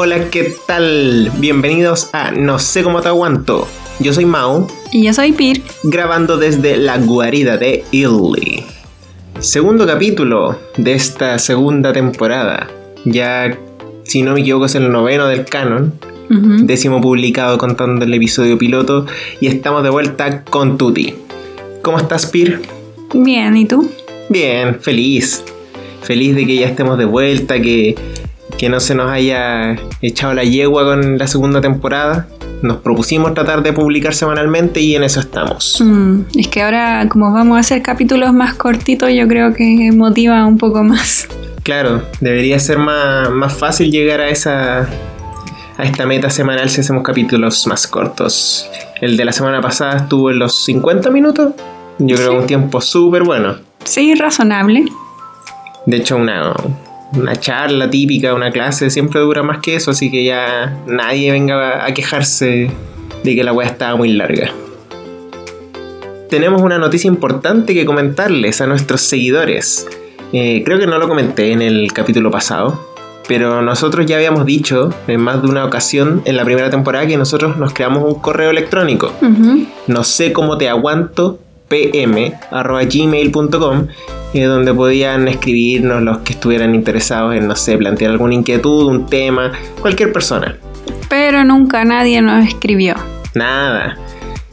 Hola, ¿qué tal? Bienvenidos a No sé cómo te aguanto. Yo soy Mau. Y yo soy Pir. Grabando desde la guarida de Illy. Segundo capítulo de esta segunda temporada. Ya, si no me equivoco, es el noveno del canon. Décimo publicado contando el episodio piloto. Y estamos de vuelta con Tuti. ¿Cómo estás, Pir? Bien, ¿y tú? Bien, feliz. Feliz de que ya estemos de vuelta, que que no se nos haya echado la yegua con la segunda temporada. Nos propusimos tratar de publicar semanalmente y en eso estamos. Mm, es que ahora como vamos a hacer capítulos más cortitos, yo creo que motiva un poco más. Claro, debería ser más, más fácil llegar a esa a esta meta semanal si hacemos capítulos más cortos. El de la semana pasada estuvo en los 50 minutos. Yo creo que un tiempo súper bueno. Sí, razonable. De hecho, una, una charla típica, una clase, siempre dura más que eso, así que ya nadie venga a quejarse de que la weá estaba muy larga. Tenemos una noticia importante que comentarles a nuestros seguidores. Eh, creo que no lo comenté en el capítulo pasado, pero nosotros ya habíamos dicho en más de una ocasión en la primera temporada que nosotros nos creamos un correo electrónico. No sé cómo te aguanto pm.gmail.com eh, donde podían escribirnos los que estuvieran interesados en, no sé, plantear alguna inquietud, un tema, cualquier persona. Pero nunca nadie nos escribió. Nada.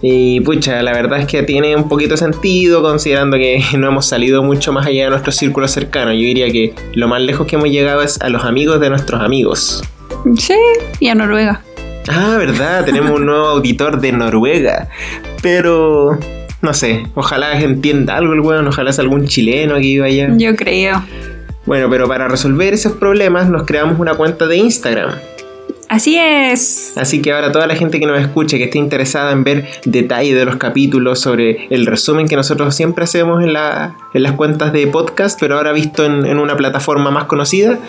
Y pucha, la verdad es que tiene un poquito de sentido considerando que no hemos salido mucho más allá de nuestro círculo cercano. Yo diría que lo más lejos que hemos llegado es a los amigos de nuestros amigos. Sí, y a Noruega. Ah, verdad, tenemos un nuevo auditor de Noruega. Pero no sé, ojalá entienda algo el weón, ojalá sea algún chileno que viva allá. Yo creo. Bueno, pero para resolver esos problemas nos creamos una cuenta de Instagram. Así es. Así que ahora toda la gente que nos escuche, que esté interesada en ver detalles de los capítulos, sobre el resumen que nosotros siempre hacemos en, las cuentas de podcast, pero ahora visto en, en una plataforma más conocida,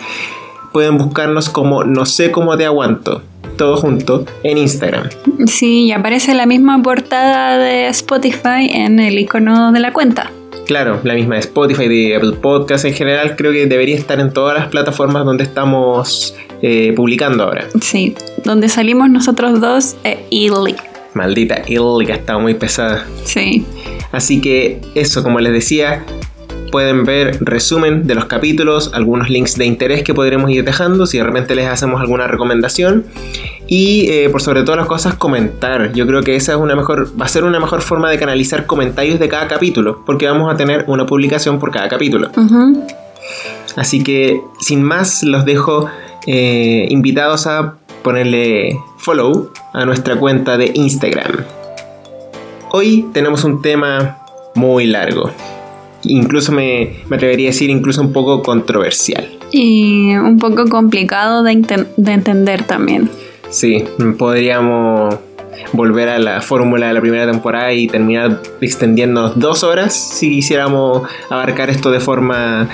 pueden buscarnos como No sé cómo te aguanto todo junto en Instagram. Sí, y aparece la misma portada de Spotify en el icono de la cuenta. Claro, la misma de Spotify, de Apple Podcasts en general, creo que debería estar en todas las plataformas donde estamos eh, publicando ahora. Sí, donde salimos nosotros dos, e Illy. Maldita ha estado muy pesada. Sí. Así que eso, como les decía, pueden ver resumen de los capítulos, algunos links de interés que podremos ir dejando si de repente les hacemos alguna recomendación y eh, por sobre todas las cosas comentar. Yo creo que esa es una mejor, va a ser una mejor forma de canalizar comentarios de cada capítulo porque vamos a tener una publicación por cada capítulo. Así que sin más los dejo eh, invitados a ponerle follow a nuestra cuenta de Instagram. Hoy tenemos un tema muy largo incluso me, atrevería a decir incluso un poco controversial. Y un poco complicado de, entender también. Sí, podríamos volver a la fórmula de la primera temporada y terminar extendiéndonos dos horas si quisiéramos abarcar esto de forma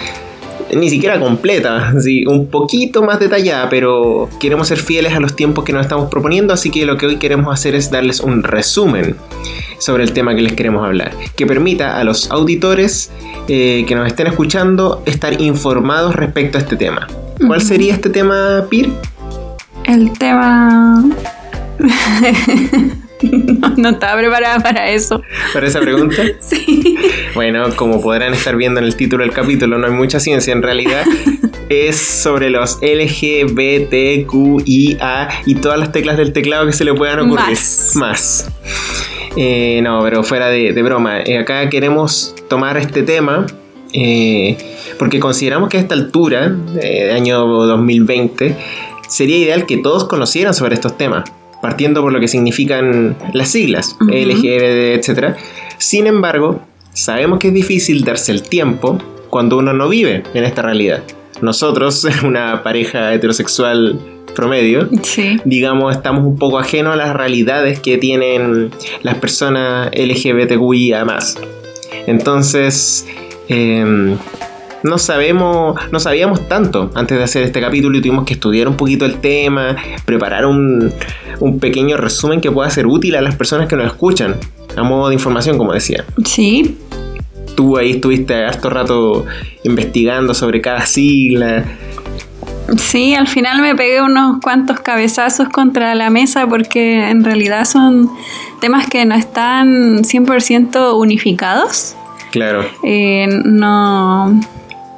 ni siquiera completa, sí, un poquito más detallada, pero queremos ser fieles a los tiempos que nos estamos proponiendo, así que lo que hoy queremos hacer es darles un resumen sobre el tema que les queremos hablar, que permita a los auditores eh, que nos estén escuchando estar informados respecto a este tema. ¿Cuál sería este tema, Pir? El tema... No, estaba preparada para eso. ¿Para esa pregunta? Sí. Bueno, como podrán estar viendo en el título del capítulo, no hay mucha ciencia en realidad. es sobre los LGBTQIA y todas las teclas del teclado que se le puedan ocurrir. Más. Más. Eh, no, pero fuera de, broma. Eh, acá queremos tomar este tema. Eh, porque consideramos que a esta altura, de año 2020, sería ideal que todos conocieran sobre estos temas partiendo por lo que significan las siglas, LGBT, etc. Sin embargo, sabemos que es difícil darse el tiempo cuando uno no vive en esta realidad. Nosotros, una pareja heterosexual promedio, digamos, estamos un poco ajenos a las realidades que tienen las personas LGBTQIA más. Entonces, em, no sabemos, no sabíamos tanto antes de hacer este capítulo y tuvimos que estudiar un poquito el tema, preparar un, un pequeño resumen que pueda ser útil a las personas que nos escuchan, a modo de información, como decía. Sí. Tú ahí estuviste harto rato investigando sobre cada sigla. Sí, al final me pegué unos cuantos cabezazos contra la mesa porque en realidad son temas que no están 100% unificados. Claro. Eh, no,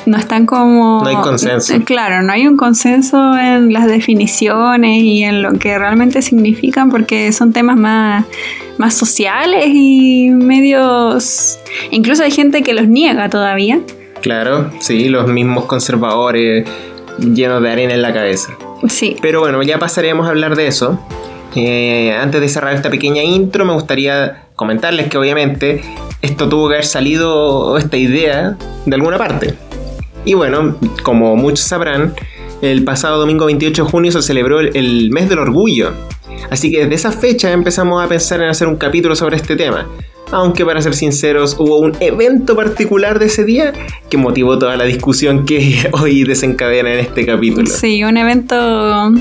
no están como... No hay consenso. Claro, no hay un consenso en las definiciones y en lo que realmente significan porque son temas más, más sociales y medios... Incluso hay gente que los niega todavía. Claro, sí, los mismos conservadores llenos de arena en la cabeza. Sí. Pero bueno, ya pasaremos a hablar de eso. Eh, antes de cerrar esta pequeña intro, me gustaría comentarles que obviamente esto tuvo que haber salido, esta idea, de alguna parte. Y bueno, como muchos sabrán, el pasado domingo 28 de junio se celebró el, el mes del orgullo. Así que desde esa fecha empezamos a pensar en hacer un capítulo sobre este tema. Aunque para ser sinceros, hubo un evento particular de ese día que motivó toda la discusión que hoy desencadena en este capítulo. Sí, un evento,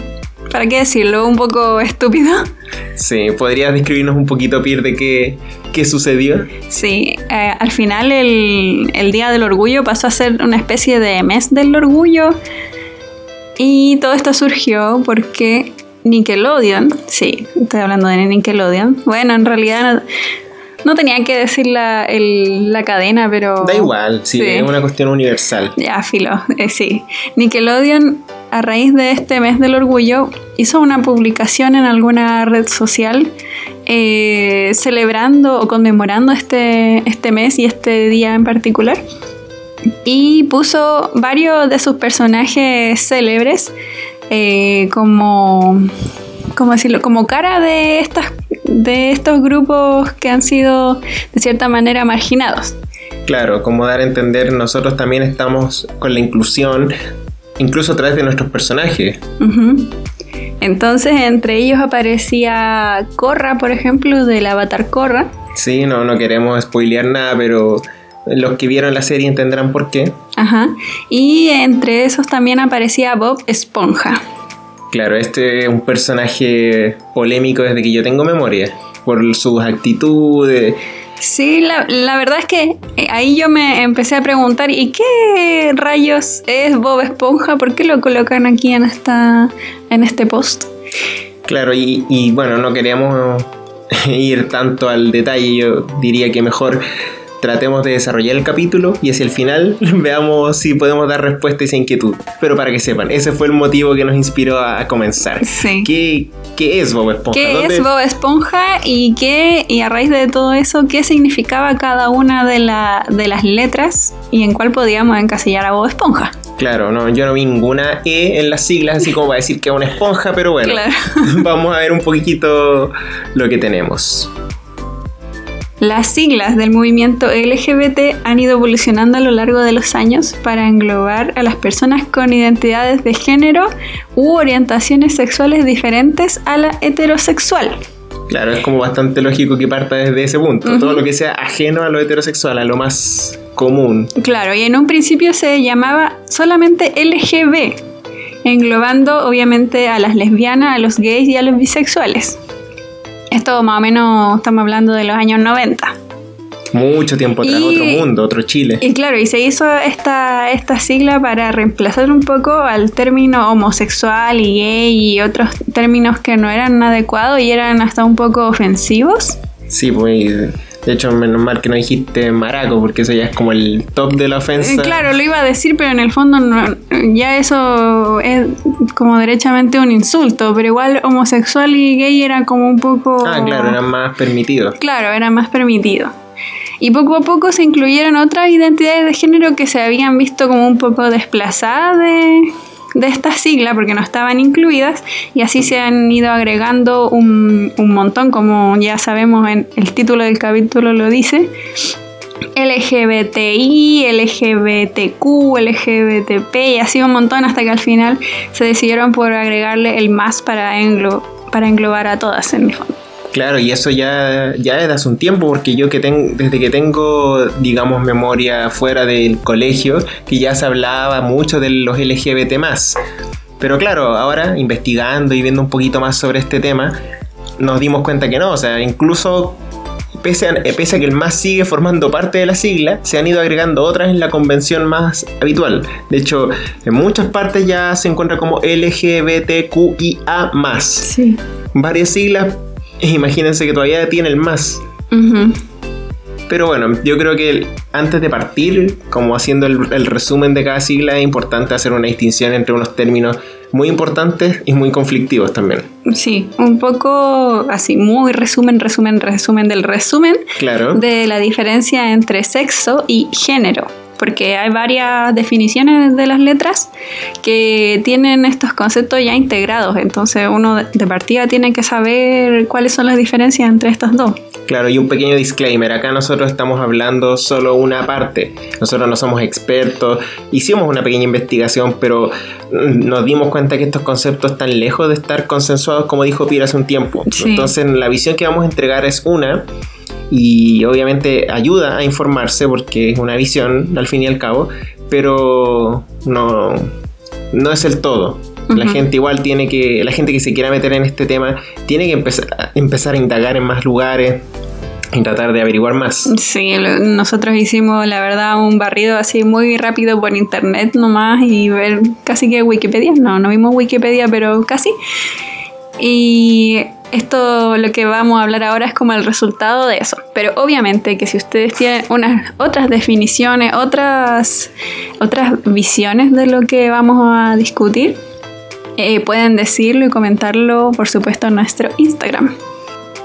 ¿para qué decirlo? Un poco estúpido. Sí, ¿podrías describirnos un poquito, Pierre, de qué, qué sucedió? Sí, eh, al final el, el Día del Orgullo pasó a ser una especie de mes del orgullo. Y todo esto surgió porque Nickelodeon, sí, estoy hablando de Nickelodeon. Bueno, en realidad no, no tenía que decir la, el- la cadena, pero... Da igual, sí, Sí. es una cuestión universal. Ya, filo, eh, sí. Nickelodeon, a raíz de este mes del orgullo, hizo una publicación en alguna red social eh, celebrando o conmemorando este, este mes y este día en particular. Y puso varios de sus personajes célebres eh, como, ¿cómo decirlo? como cara de, estas, de estos grupos que han sido de cierta manera marginados. Claro, como dar a entender, nosotros también estamos con la inclusión, incluso a través de nuestros personajes. Entonces, entre ellos aparecía Korra, por ejemplo, del avatar Korra. Sí, no, no queremos spoilear nada, pero los que vieron la serie entenderán por qué. Ajá. Y entre esos también aparecía Bob Esponja. Claro, este es un personaje polémico desde que yo tengo memoria, por sus actitudes. Sí, la, la verdad es que eh, ahí yo me empecé a preguntar, ¿y qué rayos es Bob Esponja? ¿Por qué lo colocan aquí en, esta, en este post? Claro, y, y bueno, no queríamos ir tanto al detalle, yo diría que mejor tratemos de desarrollar el capítulo y hacia el final veamos si podemos dar respuesta a esa inquietud. Pero para que sepan, ese fue el motivo que nos inspiró a, comenzar. Sí. ¿Qué, qué es Bob Esponja? ¿Qué ¿Dónde- es Bob Esponja y qué y a raíz de todo eso qué significaba cada una de, la, de las letras y en cuál podíamos encasillar a Bob Esponja? Claro, no, yo no vi ninguna E en las siglas, así como para decir que es una esponja, pero bueno, Claro. vamos a ver un poquito lo que tenemos. Las siglas del movimiento LGBT han ido evolucionando a lo largo de los años para englobar a las personas con identidades de género u orientaciones sexuales diferentes a la heterosexual. Claro, es como bastante lógico que parta desde ese punto. Todo lo que sea ajeno a lo heterosexual, a lo más común. Claro, y en un principio se llamaba solamente LGB, englobando obviamente a las lesbianas, a los gays y a los bisexuales. Esto más o menos estamos hablando de los años 90. Mucho tiempo atrás, Y- otro mundo, otro Chile. Y claro, y se hizo esta, esta sigla para reemplazar un poco al término homosexual y gay y otros términos que no eran adecuados y eran hasta un poco ofensivos. Sí, pues, de hecho, menos mal que no dijiste maraco, porque eso ya es como el top de la Eh, ofensa. Claro, lo iba a decir, pero en el fondo no- ya eso es como derechamente un insulto, pero igual homosexual y gay era como un poco... Ah, claro, eran más permitidos. Claro, era más permitido. Y poco a poco se incluyeron otras identidades de género que se habían visto como un poco desplazadas de, de esta sigla porque no estaban incluidas y así se han ido agregando un, un montón, como ya sabemos en el título del capítulo lo dice. LGBTI, LGBTQ, LGBTP y así un montón hasta que al final se decidieron por agregarle el más para, englo- para englobar a todas en el fondo. Claro, y eso ya, ya es de hace un tiempo, porque yo que ten- desde que tengo, digamos, memoria fuera del colegio, que ya se hablaba mucho de los LGBT Pero claro, ahora investigando y viendo un poquito más sobre este tema, nos dimos cuenta que no, o sea, incluso pese a, pese a que el más sigue formando parte de la sigla, se han ido agregando otras en la convención más habitual. De hecho, en muchas partes ya se encuentra como LGBTQIA. Sí. Varias siglas, imagínense que todavía tiene el más. Pero bueno, yo creo que antes de partir, como haciendo el, resumen de cada sigla, es importante hacer una distinción entre unos términos muy importantes y muy conflictivos también. Sí, un poco así, muy resumen, resumen, resumen del resumen claro. de la diferencia entre sexo y género porque hay varias definiciones de las letras que tienen estos conceptos ya integrados, entonces uno de partida tiene que saber cuáles son las diferencias entre estas dos. Claro, y un pequeño disclaimer, acá nosotros estamos hablando solo una parte, nosotros no somos expertos, hicimos una pequeña investigación, pero nos dimos cuenta que estos conceptos están lejos de estar consensuados como dijo Pira hace un tiempo. Entonces la visión que vamos a entregar es una y obviamente ayuda a informarse porque es una visión al fin y al cabo, pero no, no es el todo. La gente igual tiene que, la gente que se quiera meter en este tema, tiene que empezar, empezar a indagar en más lugares, y tratar de averiguar más. Sí, nosotros hicimos la verdad un barrido así muy rápido por internet nomás y ver casi que Wikipedia, no, no vimos Wikipedia, pero casi. Y esto lo que vamos a hablar ahora es como el resultado de eso. Pero obviamente que si ustedes tienen unas otras definiciones, otras, otras visiones de lo que vamos a discutir, eh, pueden decirlo y comentarlo, por supuesto, en nuestro Instagram.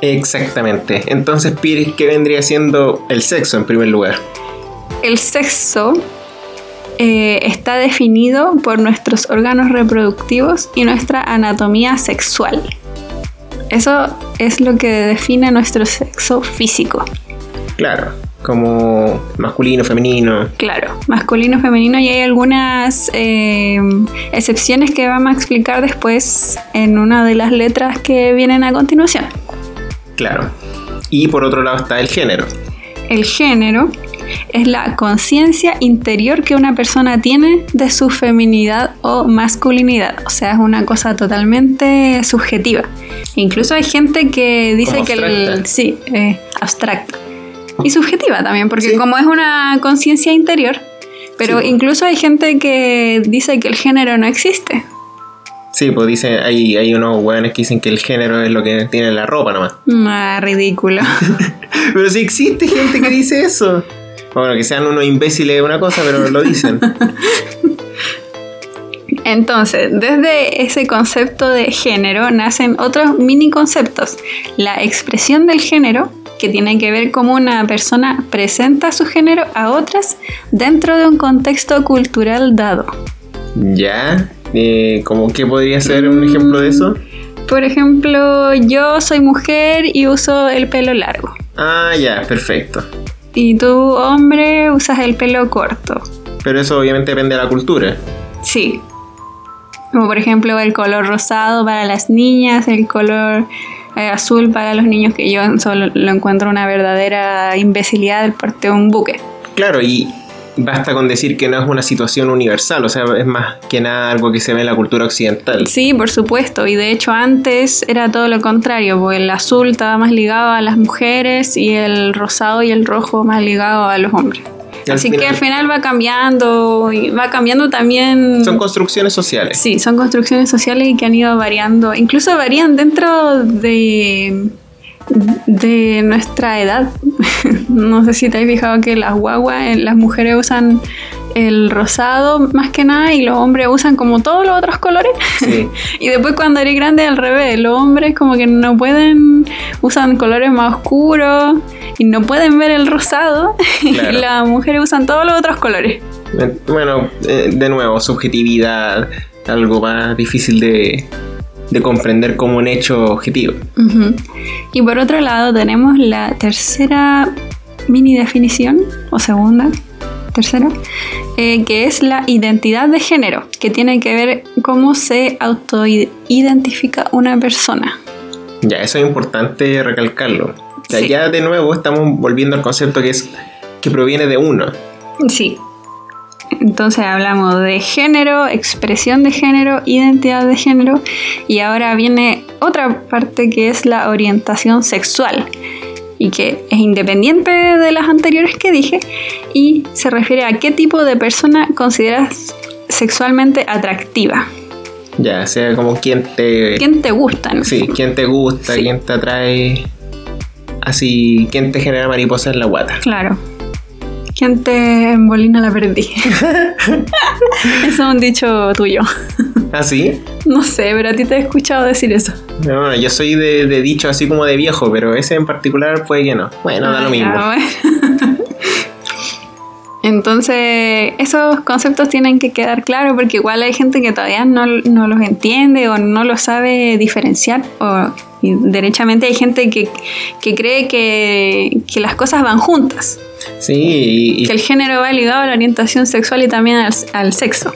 Exactamente. Entonces, Piri, ¿qué vendría siendo el sexo en primer lugar? El sexo eh, está definido por nuestros órganos reproductivos y nuestra anatomía sexual. Eso es lo que define nuestro sexo físico. Claro, como masculino, femenino. Claro, masculino, femenino y hay algunas eh, excepciones que vamos a explicar después en una de las letras que vienen a continuación. Claro. Y por otro lado está el género. El género es la conciencia interior que una persona tiene de su feminidad o masculinidad. O sea, es una cosa totalmente subjetiva. Incluso hay gente que dice que el... Sí, eh, abstracta. Y subjetiva también, porque como es una conciencia interior, pero incluso hay gente que dice que el género no existe. Sí, pues dice, hay, hay unos weones que dicen que el género es lo que tiene la ropa nomás. Ah, ridículo. pero sí existe gente que dice eso. Bueno, que sean unos imbéciles es una cosa, pero lo dicen. Entonces, desde ese concepto de género nacen otros mini conceptos. La expresión del género, que tiene que ver cómo una persona presenta su género a otras dentro de un contexto cultural dado. ¿Ya? Eh, ¿Cómo qué podría ser un ejemplo de eso? Por ejemplo, yo soy mujer y uso el pelo largo. Ah, ya, perfecto. Y tú, hombre, usas el pelo corto. Pero eso obviamente depende de la cultura. Sí. Como por ejemplo el color rosado para las niñas, el color eh, azul para los niños, que yo solo lo encuentro una verdadera imbecilidad del parte de un buque. Claro, y basta con decir que no es una situación universal, o sea, es más que nada algo que se ve en la cultura occidental. Sí, por supuesto, y de hecho antes era todo lo contrario, porque el azul estaba más ligado a las mujeres y el rosado y el rojo más ligado a los hombres. Así que al final va cambiando y va cambiando también. Son construcciones sociales. Sí, son construcciones sociales y que han ido variando. Incluso varían dentro de de nuestra edad. no sé si te has fijado que las guaguas, eh, las mujeres usan el rosado más que nada y los hombres usan como todos los otros colores. y después cuando eres grande al revés, los hombres como que no pueden, usan colores más oscuros y no pueden ver el rosado y las mujeres usan todos los otros colores. Bueno, eh, de nuevo, subjetividad, algo más difícil de, de comprender como un hecho objetivo. Y por otro lado tenemos la tercera mini definición, o segunda, tercera, eh, que es la identidad de género, que tiene que ver cómo se autoidentifica una persona. Ya, eso es importante recalcarlo. Ya de nuevo estamos volviendo al concepto que es que proviene de uno. Sí, entonces hablamos de género, expresión de género, identidad de género y ahora viene otra parte que es la orientación sexual. y que es independiente de las anteriores que dije y se refiere a qué tipo de persona consideras sexualmente atractiva. Ya, sea como quién te... ¿Quién te gusta? no? Sí, quién te gusta, Sí. quién te atrae. Así, quién te genera mariposas en la guata. Claro. ¿Quién te embolina la perdí? eso es un dicho tuyo. ¿Ah, sí? No sé, pero a ti te he escuchado decir eso. No, bueno, yo soy de, de dicho así como de viejo, pero ese en particular puede que no. Bueno, da Ah, lo ya, mismo. bueno. Entonces, esos conceptos tienen que quedar claros porque igual hay gente que todavía no, no los entiende o no los sabe diferenciar. O y derechamente hay gente que, que cree que, que las cosas van juntas, Sí, y, y- que el género va ligado a la orientación sexual y también al, al sexo.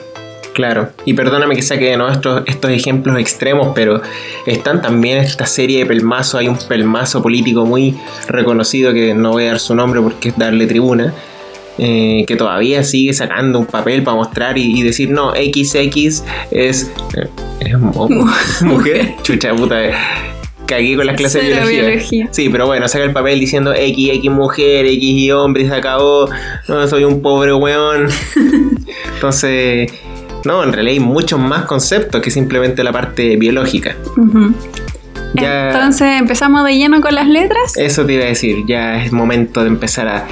claro. Y perdóname que saque de nuevo estos, estos ejemplos extremos, pero están también esta serie de pelmazos. Hay un pelmazo político muy reconocido que no voy a dar su nombre porque es darle tribuna. eh, que todavía sigue sacando un papel para mostrar y, y decir no, XX es, eh, es mo- mujer, chucha puta, eh, cagué con las clases de biología. biología. Sí, pero bueno, saca el papel diciendo X, X mujer, X y hombre, y se acabó, no, soy un pobre weón. Entonces, no, en realidad hay muchos más conceptos que simplemente la parte biológica. Ya, Entonces, empezamos de lleno con las letras. eso te iba a decir, ya es momento de empezar a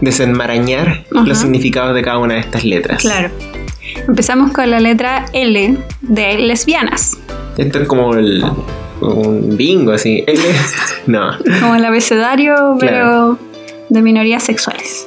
desenmarañar los significados de cada una de estas letras. Claro. Empezamos con la letra L de lesbianas, Esto es como el, un bingo, así. No. como el abecedario, pero Claro. de minorías sexuales.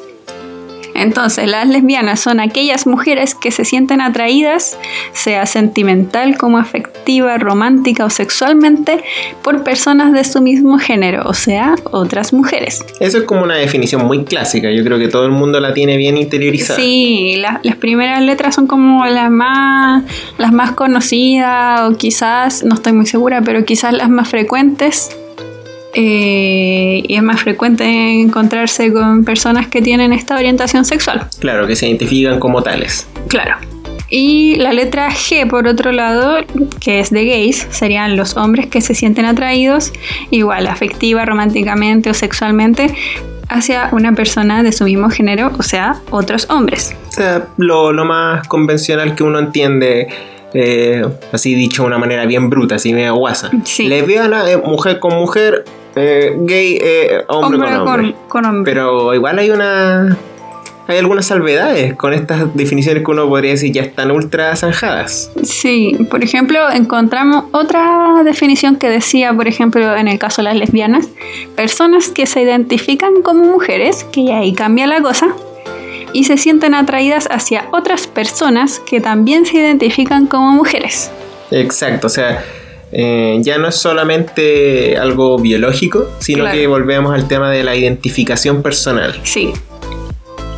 Entonces, las lesbianas son aquellas mujeres que se sienten atraídas, sea sentimental como afectiva, romántica o sexualmente, por personas de su mismo género, o sea, otras mujeres. Eso es como una definición muy clásica. Yo creo que todo el mundo la tiene bien interiorizada. Sí, la- las primeras letras son como las más, las más conocidas o quizás, no estoy muy segura, pero quizás las más frecuentes. Eh, y es más frecuente encontrarse con personas que tienen esta orientación sexual. Claro, que se identifican como tales. Claro. Y la letra G, por otro lado, que es de gays, serían los hombres que se sienten atraídos, igual afectiva, románticamente o sexualmente, hacia una persona de su mismo género, o sea, otros hombres. O sea, lo, lo más convencional que uno entiende, eh, así dicho de una manera bien bruta, así medio guasa. Sí. Lesbiana, eh, mujer con mujer, eh, gay, eh, hombre, con hombre. con hombre. Pero igual hay una. Hay algunas salvedades con estas definiciones que uno podría decir ya están ultra zanjadas. Sí, por ejemplo, encontramos otra definición que decía, por ejemplo, en el caso de las lesbianas, personas que se identifican como mujeres, que ahí cambia la cosa, y se sienten atraídas hacia otras personas que también se identifican como mujeres. Exacto, o sea, eh, ya no es solamente algo biológico, sino Claro. que volvemos al tema de la identificación personal. Sí.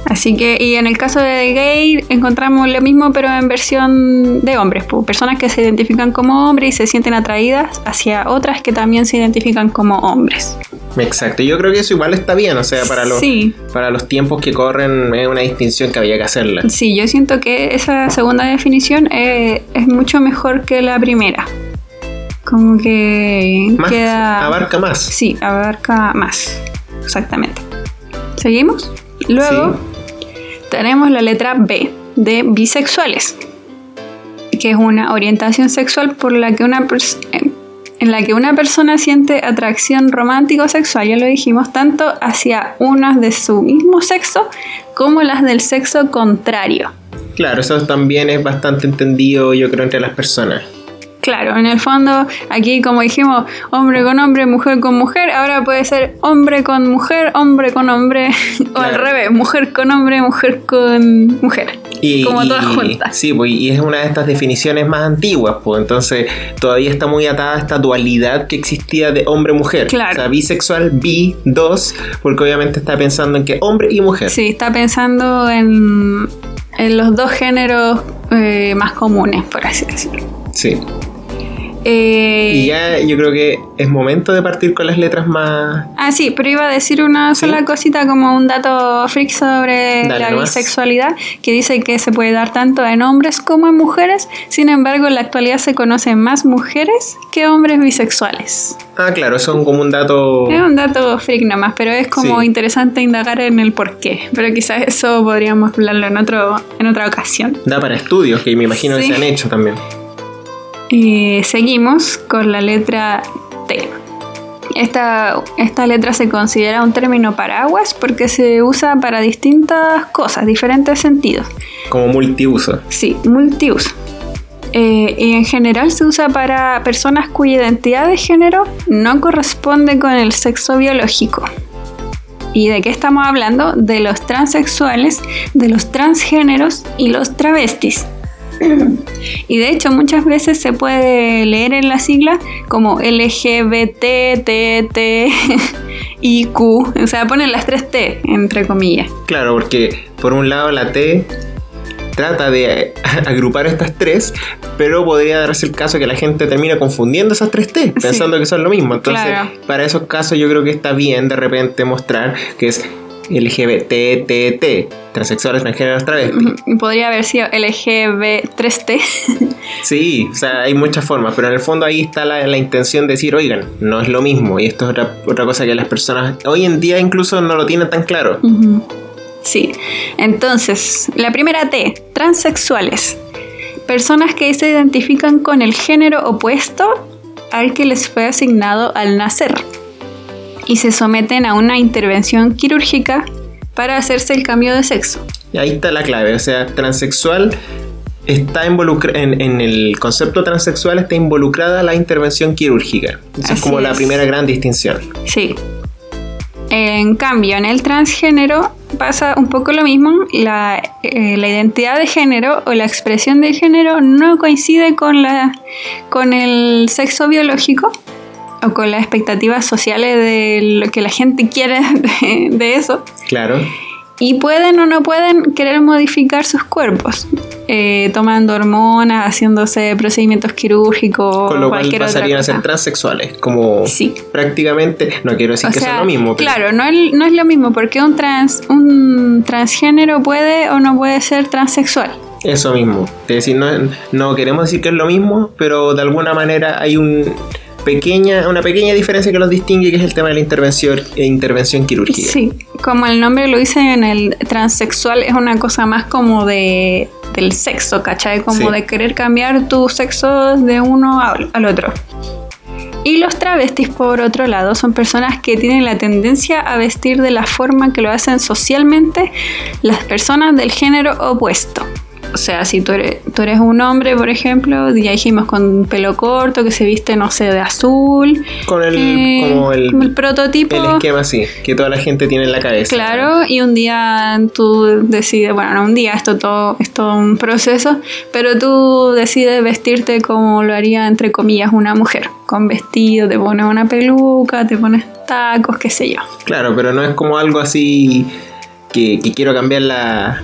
Así que, y en el caso de gay, encontramos lo mismo, pero en versión de hombres. pues, Personas que se identifican como hombres y se sienten atraídas hacia otras que también se identifican como hombres. Exacto, yo creo que eso igual está bien, o sea, para los, Sí, para los tiempos que corren es una distinción que había que hacerla. sí, yo siento que esa segunda definición eh, es mucho mejor que la primera. Como que Más, queda. abarca más. Sí, abarca más. Exactamente. ¿Seguimos? Luego tenemos la letra B de bisexuales, que es una orientación sexual por la que una en la que una persona siente atracción romántico sexual, ya lo dijimos, tanto hacia unas de su mismo sexo como las del sexo contrario. Claro, eso también es bastante entendido, yo creo, entre las personas. Claro, en el fondo, aquí como dijimos, hombre con hombre, mujer con mujer, ahora puede ser hombre con mujer, hombre con hombre, o al revés, mujer con hombre, mujer con mujer. Y, Como todas juntas. Sí, pues, y es una de estas definiciones más antiguas, pues entonces todavía está muy atada a esta dualidad que existía de hombre-mujer. Claro. O sea, bisexual, bi, dos, porque obviamente está pensando en que hombre y mujer. Sí, está pensando en, en los dos géneros eh, más comunes, por así decirlo. Sí. Eh, Y ya yo creo que es momento de partir con las letras más... Ah, sí, pero iba a decir una Sí. sola cosita como un dato freak sobre Dale, la nomás. bisexualidad, que dice que se puede dar tanto en hombres como en mujeres, sin embargo en la actualidad se conocen más mujeres que hombres bisexuales. Ah, claro, eso es como un dato... Es un dato freak nomás, pero es como Sí. interesante indagar en el por qué. Pero quizás eso podríamos hablarlo en, otro, en otra ocasión. Da para estudios que me imagino Sí. que se han hecho también. Y seguimos con la letra T. Esta, esta letra se considera un término paraguas porque se usa para distintas cosas, diferentes sentidos. Como multiuso. Sí, multiuso. Eh, y en general se usa para personas cuya identidad de género no corresponde con el sexo biológico. ¿Y de qué estamos hablando? De los transexuales, de los transgéneros y los travestis. Y de hecho muchas veces se puede leer en la sigla como LGBT, T, T, y Q. O sea, ponen las tres T, entre comillas. Claro, porque por un lado la T trata de agrupar estas tres, pero podría darse el caso que la gente termina confundiendo esas tres T, pensando que son lo mismo. Entonces, Claro. para esos casos yo creo que está bien de repente mostrar que es LGBT, transexuales, transgéneros, travestis. Podría haber sido LGB3T. Sí, o sea, hay muchas formas, pero en el fondo ahí está la, la intención de decir, oigan, no es lo mismo. Y esto es otra, otra cosa que las personas hoy en día incluso no lo tienen tan claro. Sí. Entonces, la primera T, transexuales. Personas que se identifican con el género opuesto al que les fue asignado al nacer y se someten a una intervención quirúrgica para hacerse el cambio de sexo. Y ahí está la clave, o sea, transexual está involucrada en, en el concepto transexual está involucrada la intervención quirúrgica. Esa es como la es. primera gran distinción. Sí. En cambio, en el transgénero pasa un poco lo mismo. La, eh, la identidad de género o la expresión de género no coincide con, la, con el sexo biológico o con las expectativas sociales de lo que la gente quiere de, de eso. Claro. Y pueden o no pueden querer modificar sus cuerpos, eh, tomando hormonas, haciéndose procedimientos quirúrgicos, Con lo cual pasarían a ser transexuales, como Sí. prácticamente, no quiero decir O que sea, son lo mismo, pero Claro, no es, no es lo mismo porque un, trans, un transgénero puede o no puede ser transexual. eso mismo. Es decir, no, no queremos decir que es lo mismo, pero de alguna manera hay un pequeña, una pequeña diferencia que los distingue, que es el tema de la intervención, e intervención quirúrgica. Sí, como el nombre lo dice en el transexual, es una cosa más como de del sexo, ¿cachai? Como Sí. de querer cambiar tu sexo de uno al, al otro. Y los travestis, por otro lado, son personas que tienen la tendencia a vestir de la forma que lo hacen socialmente las personas del género opuesto. O sea, si tú eres, tú eres un hombre, por ejemplo, ya dijimos con pelo corto, que se viste, no sé, de azul. Con el, eh, como el, como el prototipo. el esquema así, que toda la gente tiene en la cabeza. Claro, y un día tú decides, bueno, no un día, esto todo es todo un proceso, pero tú decides vestirte como lo haría entre comillas una mujer, con vestido, te pones una peluca, te pones tacos, qué sé yo. Claro, pero no es como algo así que, que quiero cambiar la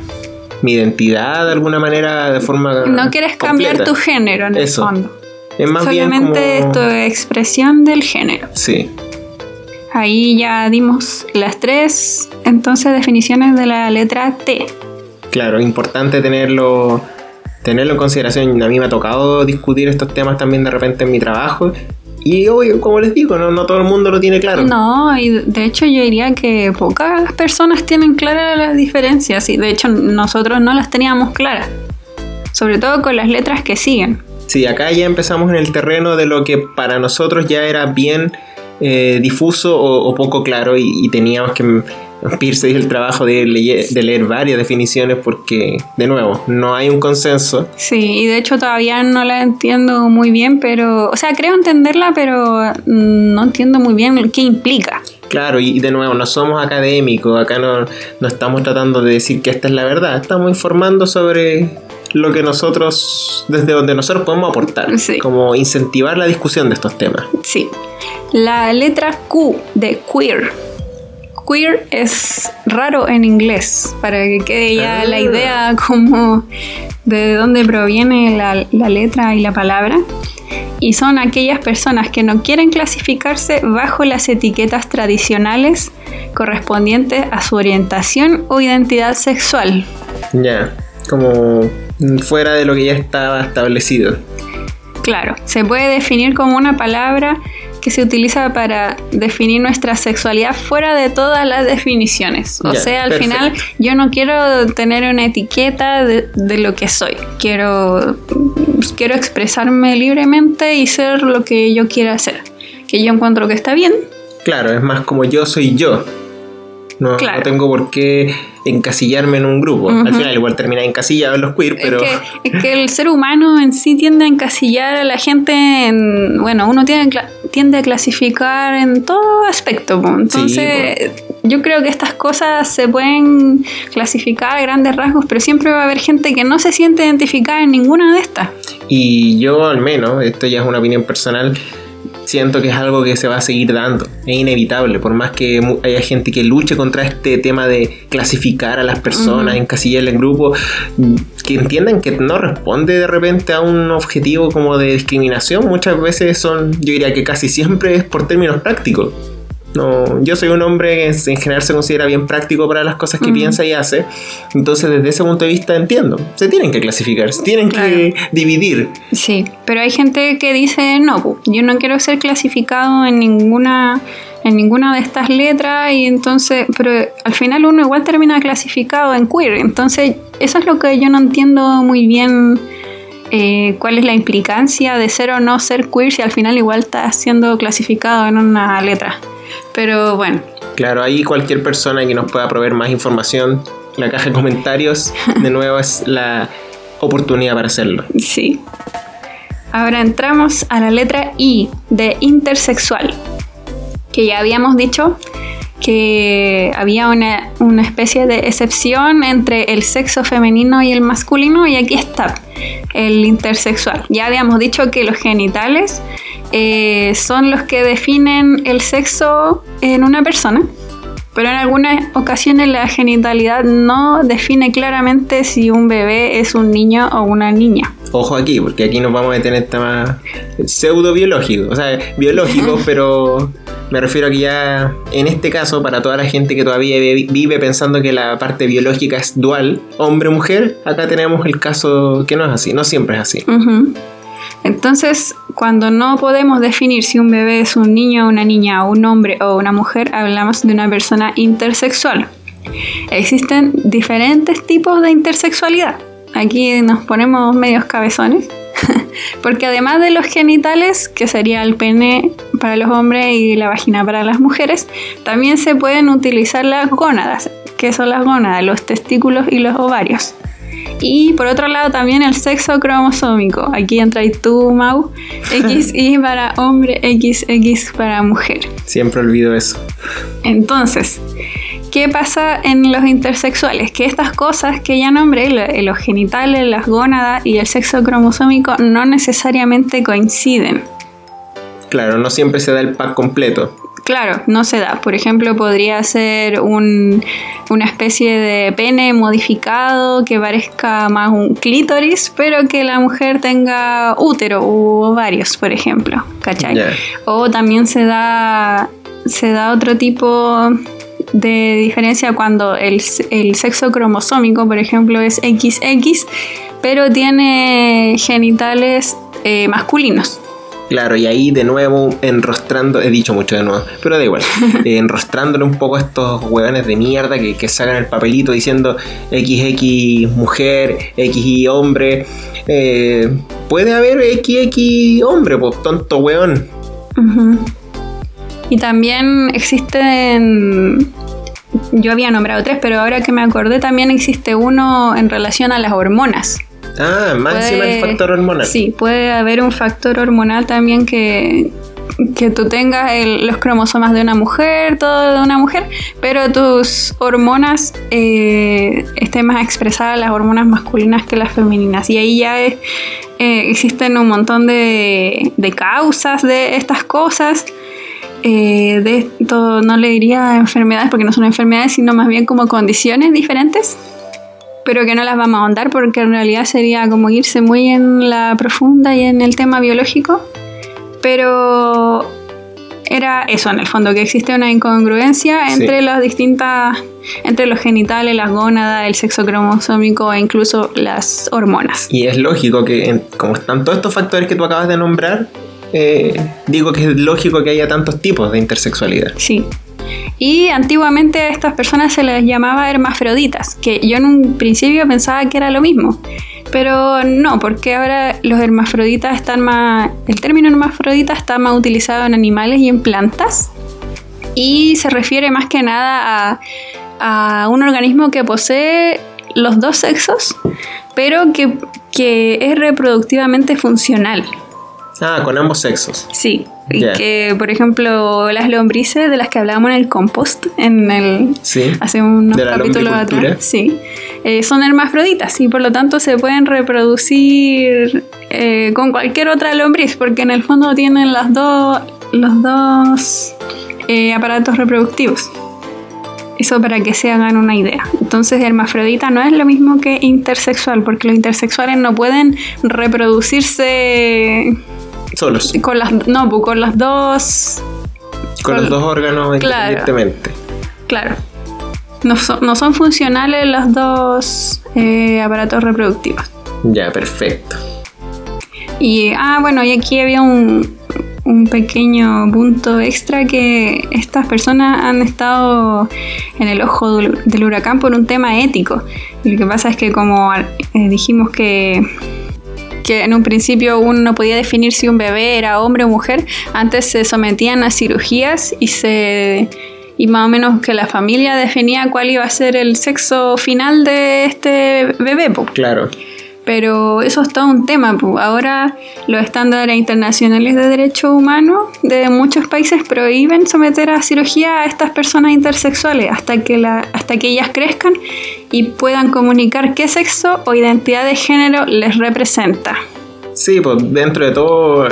mi identidad de alguna manera de forma No quieres cambiar tu género en Eso. el fondo. es más Solamente bien es tu como expresión del género. sí Ahí ya dimos las tres entonces definiciones de la letra T. claro importante tenerlo tenerlo en consideración a mí me ha tocado discutir estos temas también de repente en mi trabajo y obvio como les digo no, no todo el mundo lo tiene claro No, y de hecho yo diría que pocas personas tienen claras las diferencias y de hecho nosotros no las teníamos claras. Sobre todo con las letras que siguen. Sí, acá ya empezamos en el terreno de lo que para nosotros ya era bien eh, difuso o, o poco claro y, y teníamos que Pierce hizo el trabajo de, leye- de leer varias definiciones porque, de nuevo, no hay un consenso. Sí, y de hecho todavía no la entiendo muy bien, pero, o sea, creo entenderla, pero mm, no entiendo muy bien qué implica. Claro, y de nuevo, no somos académicos, acá no, no estamos tratando de decir que esta es la verdad, estamos informando sobre lo que nosotros, desde donde nosotros podemos aportar, Sí. como incentivar la discusión de estos temas. Sí. La letra Q de queer. Queer es raro en inglés, para que quede ya Ah. la idea como de dónde proviene la, la letra y la palabra. y son aquellas personas que no quieren clasificarse bajo las etiquetas tradicionales correspondientes a su orientación o identidad sexual. Ya, como fuera de lo que ya estaba establecido. Claro, se puede definir como una palabra que se utiliza para definir nuestra sexualidad fuera de todas las definiciones. O sea, al final yo no quiero tener una etiqueta de, de, lo que soy. Quiero, quiero expresarme libremente y ser lo que yo quiera hacer. Que yo encuentro que está bien. Claro, es más como yo soy yo. No, no tengo por qué encasillarme en un grupo. Al final igual termina encasillado en los queer, pero... Es que, el ser humano en sí tiende a encasillar a la gente en... Bueno, uno tiende, tiende a clasificar en todo aspecto. Entonces, yo creo que estas cosas se pueden clasificar a grandes rasgos, pero siempre va a haber gente que no se siente identificada en ninguna de estas. Y yo al menos, esto ya es una opinión personal, siento que es algo que se va a seguir dando. Es inevitable, por más que haya gente que luche contra este tema de clasificar a las personas, encasillarlas en grupos, que entiendan que no responde de repente a un objetivo como de discriminación. Muchas veces son, yo diría que casi siempre es por términos prácticos. No, yo soy un hombre que en general se considera bien práctico para las cosas que piensa y hace. Entonces, desde ese punto de vista entiendo. Se tienen que clasificar, se tienen que dividir. Sí, pero hay gente que dice, no, yo no quiero ser clasificado en ninguna en ninguna de estas letras y entonces, pero al final uno igual termina clasificado en queer. Entonces, eso es lo que yo no entiendo muy bien. Eh, cuál es la implicancia de ser o no ser queer si al final igual está siendo clasificado en una letra. Pero bueno. Claro, ahí cualquier persona que nos pueda proveer más información, la caja de comentarios, de nuevo es la oportunidad para hacerlo. Sí. Ahora entramos a la letra I de intersexual, que ya habíamos dicho que había una, una, especie de excepción entre el sexo femenino y el masculino y aquí está el intersexual. Ya habíamos dicho que los genitales eh, son los que definen el sexo en una persona, pero en algunas ocasiones la genitalidad no define claramente si un bebé es un niño o una niña. Ojo aquí, porque aquí nos vamos a tener tema pseudo biológico, o sea, biológico, pero me refiero a que ya en este caso, para toda la gente que todavía vive pensando que la parte biológica es dual, hombre-mujer, acá tenemos el caso que no es así, no siempre es así. Entonces, cuando no podemos definir si un bebé es un niño, una niña, un hombre o una mujer, hablamos de una persona intersexual. Existen diferentes tipos de intersexualidad. Aquí nos ponemos medios cabezones, porque además de los genitales, que sería el pene para los hombres y la vagina para las mujeres, también se pueden utilizar las gónadas, que son las gónadas, los testículos y los ovarios. Y por otro lado también el sexo cromosómico. Aquí entra tú, Mau. XY para hombre, XX para mujer. Siempre olvido eso. Entonces, ¿qué pasa en los intersexuales? Que estas cosas que ya nombré, los genitales, las gónadas y el sexo cromosómico, no necesariamente coinciden. Claro, no siempre se da el pack completo. Claro, no se da. Por ejemplo, podría ser una especie de pene modificado que parezca más un clítoris, pero que la mujer tenga útero u ovarios, por ejemplo. ¿Cachai? O también se da, se da otro tipo de diferencia cuando el, sexo cromosómico, por ejemplo, es XX, pero tiene genitales eh, masculinos. Claro, y ahí de nuevo enrostrando, he dicho mucho de nuevo, pero da igual, eh, enrostrándole un poco a estos huevones de mierda que, que, sacan el papelito diciendo XX mujer, XY hombre. Eh, puede haber XX hombre, pues tonto hueón. Y también existen, yo había nombrado tres, pero ahora que me acordé también existe uno en relación a las hormonas. Ah, más el factor hormonal. Sí, puede haber un factor hormonal también que, que tú tengas los cromosomas de una mujer, todo de una mujer, pero tus hormonas eh, estén más expresadas las hormonas masculinas que las femeninas. Y ahí ya eh, existen un montón de, de, causas de estas cosas. Eh, de esto no le diría enfermedades porque no son enfermedades, sino más bien como condiciones diferentes pero que no las vamos a ahondar porque en realidad sería como irse muy en la profunda y en el tema biológico. Pero era eso en el fondo, que existe una incongruencia entre las distintas, entre los genitales, las gónadas, el sexo cromosómico e incluso las hormonas. Y es lógico que, como están todos estos factores que tú acabas de nombrar, eh, digo que es lógico que haya tantos tipos de intersexualidad. Sí. Y antiguamente a estas personas se les llamaba hermafroditas, que yo en un principio pensaba que era lo mismo. Pero no, porque ahora los hermafroditas están más. El término hermafrodita está más utilizado en animales y en plantas. Y se refiere más que nada a, a un organismo que posee los dos sexos, pero que, que es reproductivamente funcional. Ah, con ambos sexos. Sí. Y que, por ejemplo, las lombrices de las que hablábamos en el compost, en el sí. hace unos capítulos atrás, sí, eh, son hermafroditas y por lo tanto se pueden reproducir eh, con cualquier otra lombriz, porque en el fondo tienen las dos, los dos eh, aparatos reproductivos. Eso para que se hagan una idea. Entonces, hermafrodita no es lo mismo que intersexual, porque los intersexuales no pueden reproducirse solos. Con las, no, pues, con las dos. Con, los dos órganos claro, independientemente. Claro. No son, no son funcionales los dos eh, aparatos reproductivos. Ya, perfecto. Y, ah, bueno, y aquí había un, un pequeño punto extra que estas personas han estado en el ojo del huracán por un tema ético. Y lo que pasa es que como eh, dijimos que que en un principio uno no podía definir si un bebé era hombre o mujer, antes se sometían a cirugías y se y más o menos que la familia definía cuál iba a ser el sexo final de este bebé. Claro. Pero eso es todo un tema. Ahora los estándares internacionales de derechos humanos de muchos países prohíben someter a cirugía a estas personas intersexuales hasta que, hasta que ellas crezcan y puedan comunicar qué sexo o identidad de género les representa. Sí, pues dentro de todo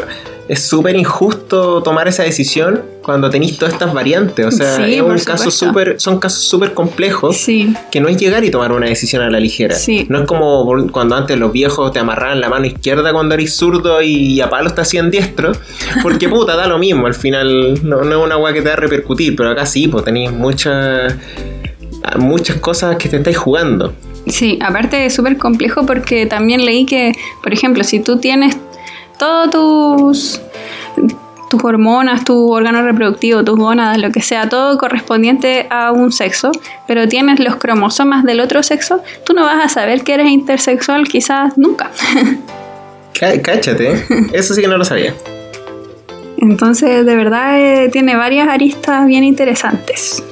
es súper injusto tomar esa decisión cuando tenéis todas estas variantes. O sea, es un caso super, son casos súper complejos que no es llegar y tomar una decisión a la ligera. No es como cuando antes los viejos te amarraban la mano izquierda cuando eres zurdo y a palo te hacían diestro. Porque puta, da lo mismo. Al final no, es una agua que te va a repercutir, pero acá sí, pues tenéis muchas muchas cosas que te estáis jugando. Sí, aparte es súper complejo porque también leí que, por ejemplo, si tú tienes todos tus tus hormonas, tu órgano reproductivo, tus gónadas, lo que sea, todo correspondiente a un sexo, pero tienes los cromosomas del otro sexo, tú no vas a saber que eres intersexual quizás nunca. Cáchate, eso sí que no lo sabía. Entonces, de verdad, eh, tiene varias aristas bien interesantes.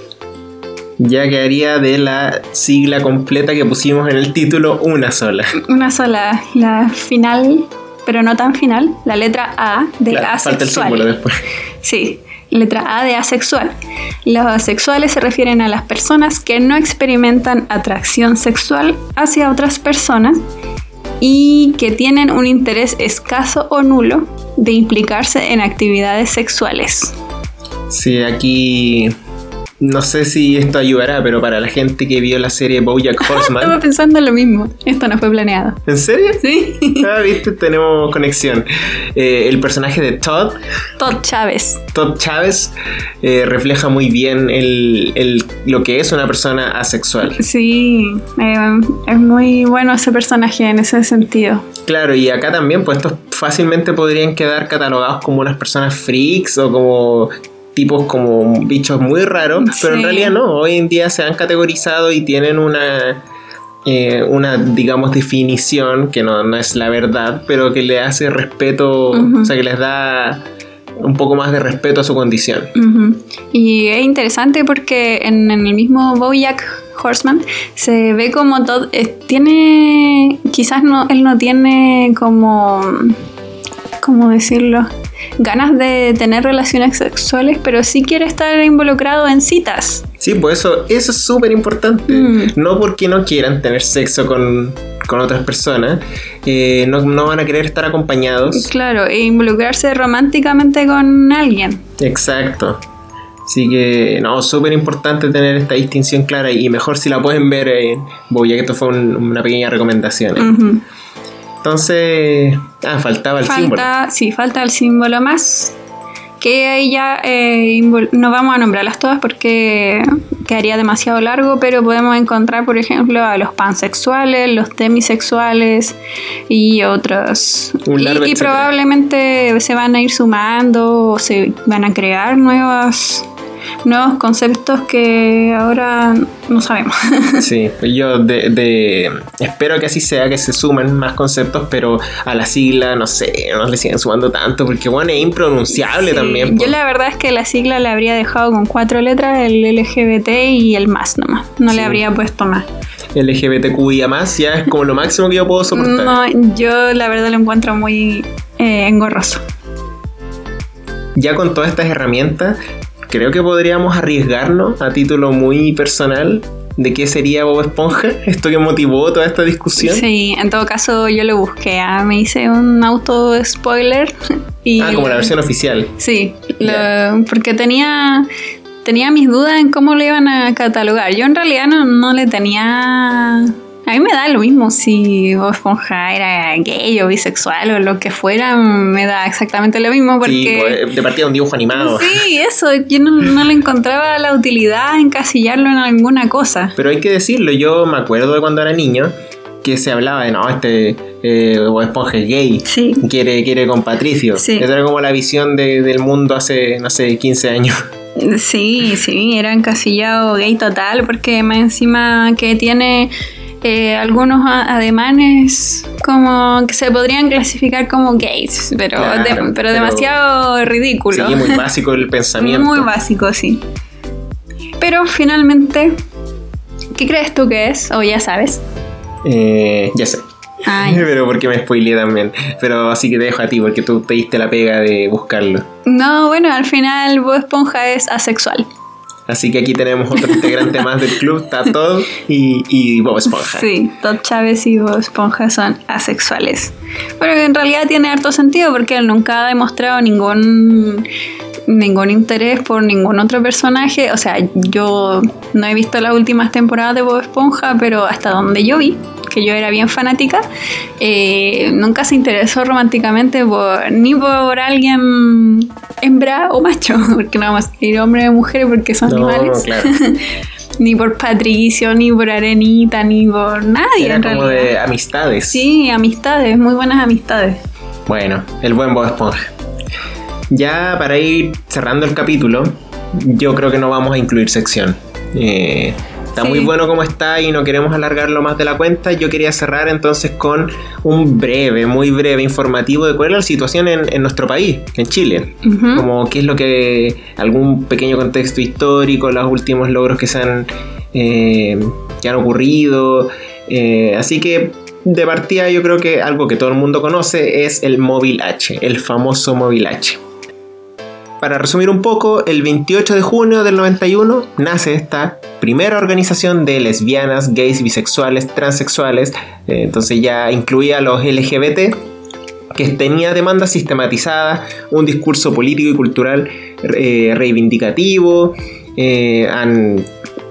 Ya quedaría de la sigla completa que pusimos en el título una sola. Una sola, la final pero no tan final, la letra A de asexual. Falta el símbolo después. Sí, letra A de asexual. Los asexuales se refieren a las personas que no experimentan atracción sexual hacia otras personas y que tienen un interés escaso o nulo de implicarse en actividades sexuales. Sí, aquí no sé si esto ayudará, pero para la gente que vio la serie Bojack Horseman. Estaba pensando lo mismo. Esto no fue planeado. ¿En serio? Sí. ah, viste, tenemos conexión. Eh, el personaje de Todd. Todd Chávez. Todd Chávez eh, refleja muy bien el, lo que es una persona asexual. Sí, eh, es muy bueno ese personaje en ese sentido. Claro, y acá también, pues estos fácilmente podrían quedar catalogados como unas personas freaks o como tipos como bichos muy raros, pero en realidad no, hoy en día se han categorizado y tienen una, eh, una digamos, definición que no, es la verdad, pero que le hace respeto, o sea, que les da un poco más de respeto a su condición. Y es interesante porque en, el mismo Bojack Horseman se ve como todo, eh, tiene, quizás no, él no tiene como, ¿cómo decirlo? Ganas de tener relaciones sexuales, pero sí quiere estar involucrado en citas. Sí, pues eso, eso es súper importante. Mm. No porque no quieran tener sexo con, otras personas, eh, no, no, van a querer estar acompañados. Claro, e involucrarse románticamente con alguien. Exacto. Así que, no, súper importante tener esta distinción clara y mejor si la pueden ver en Boya, que esto fue un- una pequeña recomendación. Ujú. Entonces, ah, faltaba el símbolo. Sí, falta el símbolo más. Que ahí ya eh, no vamos a nombrarlas todas porque quedaría demasiado largo, pero podemos encontrar, por ejemplo, a los pansexuales, los demisexuales y otros. Un Y, largo y probablemente se van a ir sumando o se van a crear nuevas, nuevos conceptos que ahora no sabemos. Sí, yo de, de- espero que así sea, que se sumen más conceptos, pero a la sigla, no sé, no le siguen sumando tanto, porque bueno, es impronunciable Sí, también. Yo la verdad es que la sigla le habría dejado con cuatro letras, el LGBT y el más nomás. No Sí. le habría puesto más. LGBTQIA más ya es como lo máximo que yo puedo soportar. No, yo la verdad lo encuentro muy eh, engorroso. Ya con todas estas herramientas, creo que podríamos arriesgarnos a título muy personal de qué sería Bob Esponja, esto que motivó toda esta discusión. Sí, en todo caso yo lo busqué, ah, me hice un auto spoiler y Ah, como la versión oficial. Sí, lo- porque tenía tenía mis dudas en cómo lo iban a catalogar. Yo en realidad no, no le tenía a mí me da lo mismo si Bob Esponja era gay o bisexual o lo que fuera, me da exactamente lo mismo Sí, porque pues, de partida un dibujo animado. Sí, eso, yo no, no le encontraba la utilidad en encasillarlo en alguna cosa. Pero hay que decirlo, yo me acuerdo de cuando era niño que se hablaba de, no, este eh, Bob Esponja es gay. Sí. Quiere, quiere con Patricio. Sí. Esa era como la visión de- del mundo hace, no sé, 15 años. Sí, sí, era encasillado gay total porque más encima que tiene eh, algunos ademanes como que se podrían clasificar como gays, pero, Claro, de- pero, pero- demasiado ridículo. Sí, muy básico el pensamiento. Muy básico, sí. Pero finalmente, ¿qué crees tú que es? O ya sabes. Eh, ya sé. Ay. Pero porque me spoileé también. Pero así que te dejo a ti porque tú te diste la pega de buscarlo. No, bueno, al final Bob Esponja es asexual. Así que aquí tenemos otro integrante más del club, y, y Bob Esponja. Sí, Todd Chávez y Bob Esponja son asexuales. Pero en realidad tiene harto sentido porque él nunca ha demostrado ningún ningún interés por ningún otro personaje. O sea, yo no he visto las últimas temporadas de Bob Esponja, pero hasta donde yo vi, que yo era bien fanática, eh, nunca se interesó románticamente por, ni por alguien hembra o macho, porque no vamos a ir hombre o mujer porque son No, animales. claro. ni por Patricio, ni por Arenita, ni por nadie Era en como realidad. de amistades. Sí, amistades, muy buenas amistades. Bueno, el buen Bob Esponja. Ya para ir cerrando el capítulo, yo creo que no vamos a incluir sección. Eh, está Sí. muy bueno como está y no queremos alargarlo más de la cuenta. Yo quería cerrar entonces con un breve, muy breve informativo de cuál es la situación en, en nuestro país, en Chile. Como qué es lo que, algún pequeño contexto histórico, los últimos logros que se han, eh, que han ocurrido. Eh, así que de partida yo creo que algo que todo el mundo conoce es el móvil H, el famoso móvil H. Para resumir un poco, el 28 de junio del 91 nace esta primera organización de lesbianas, gays, bisexuales, transexuales, eh, entonces ya incluía a los LGBT, que tenía demanda sistematizada, un discurso político y cultural eh, reivindicativo, eh,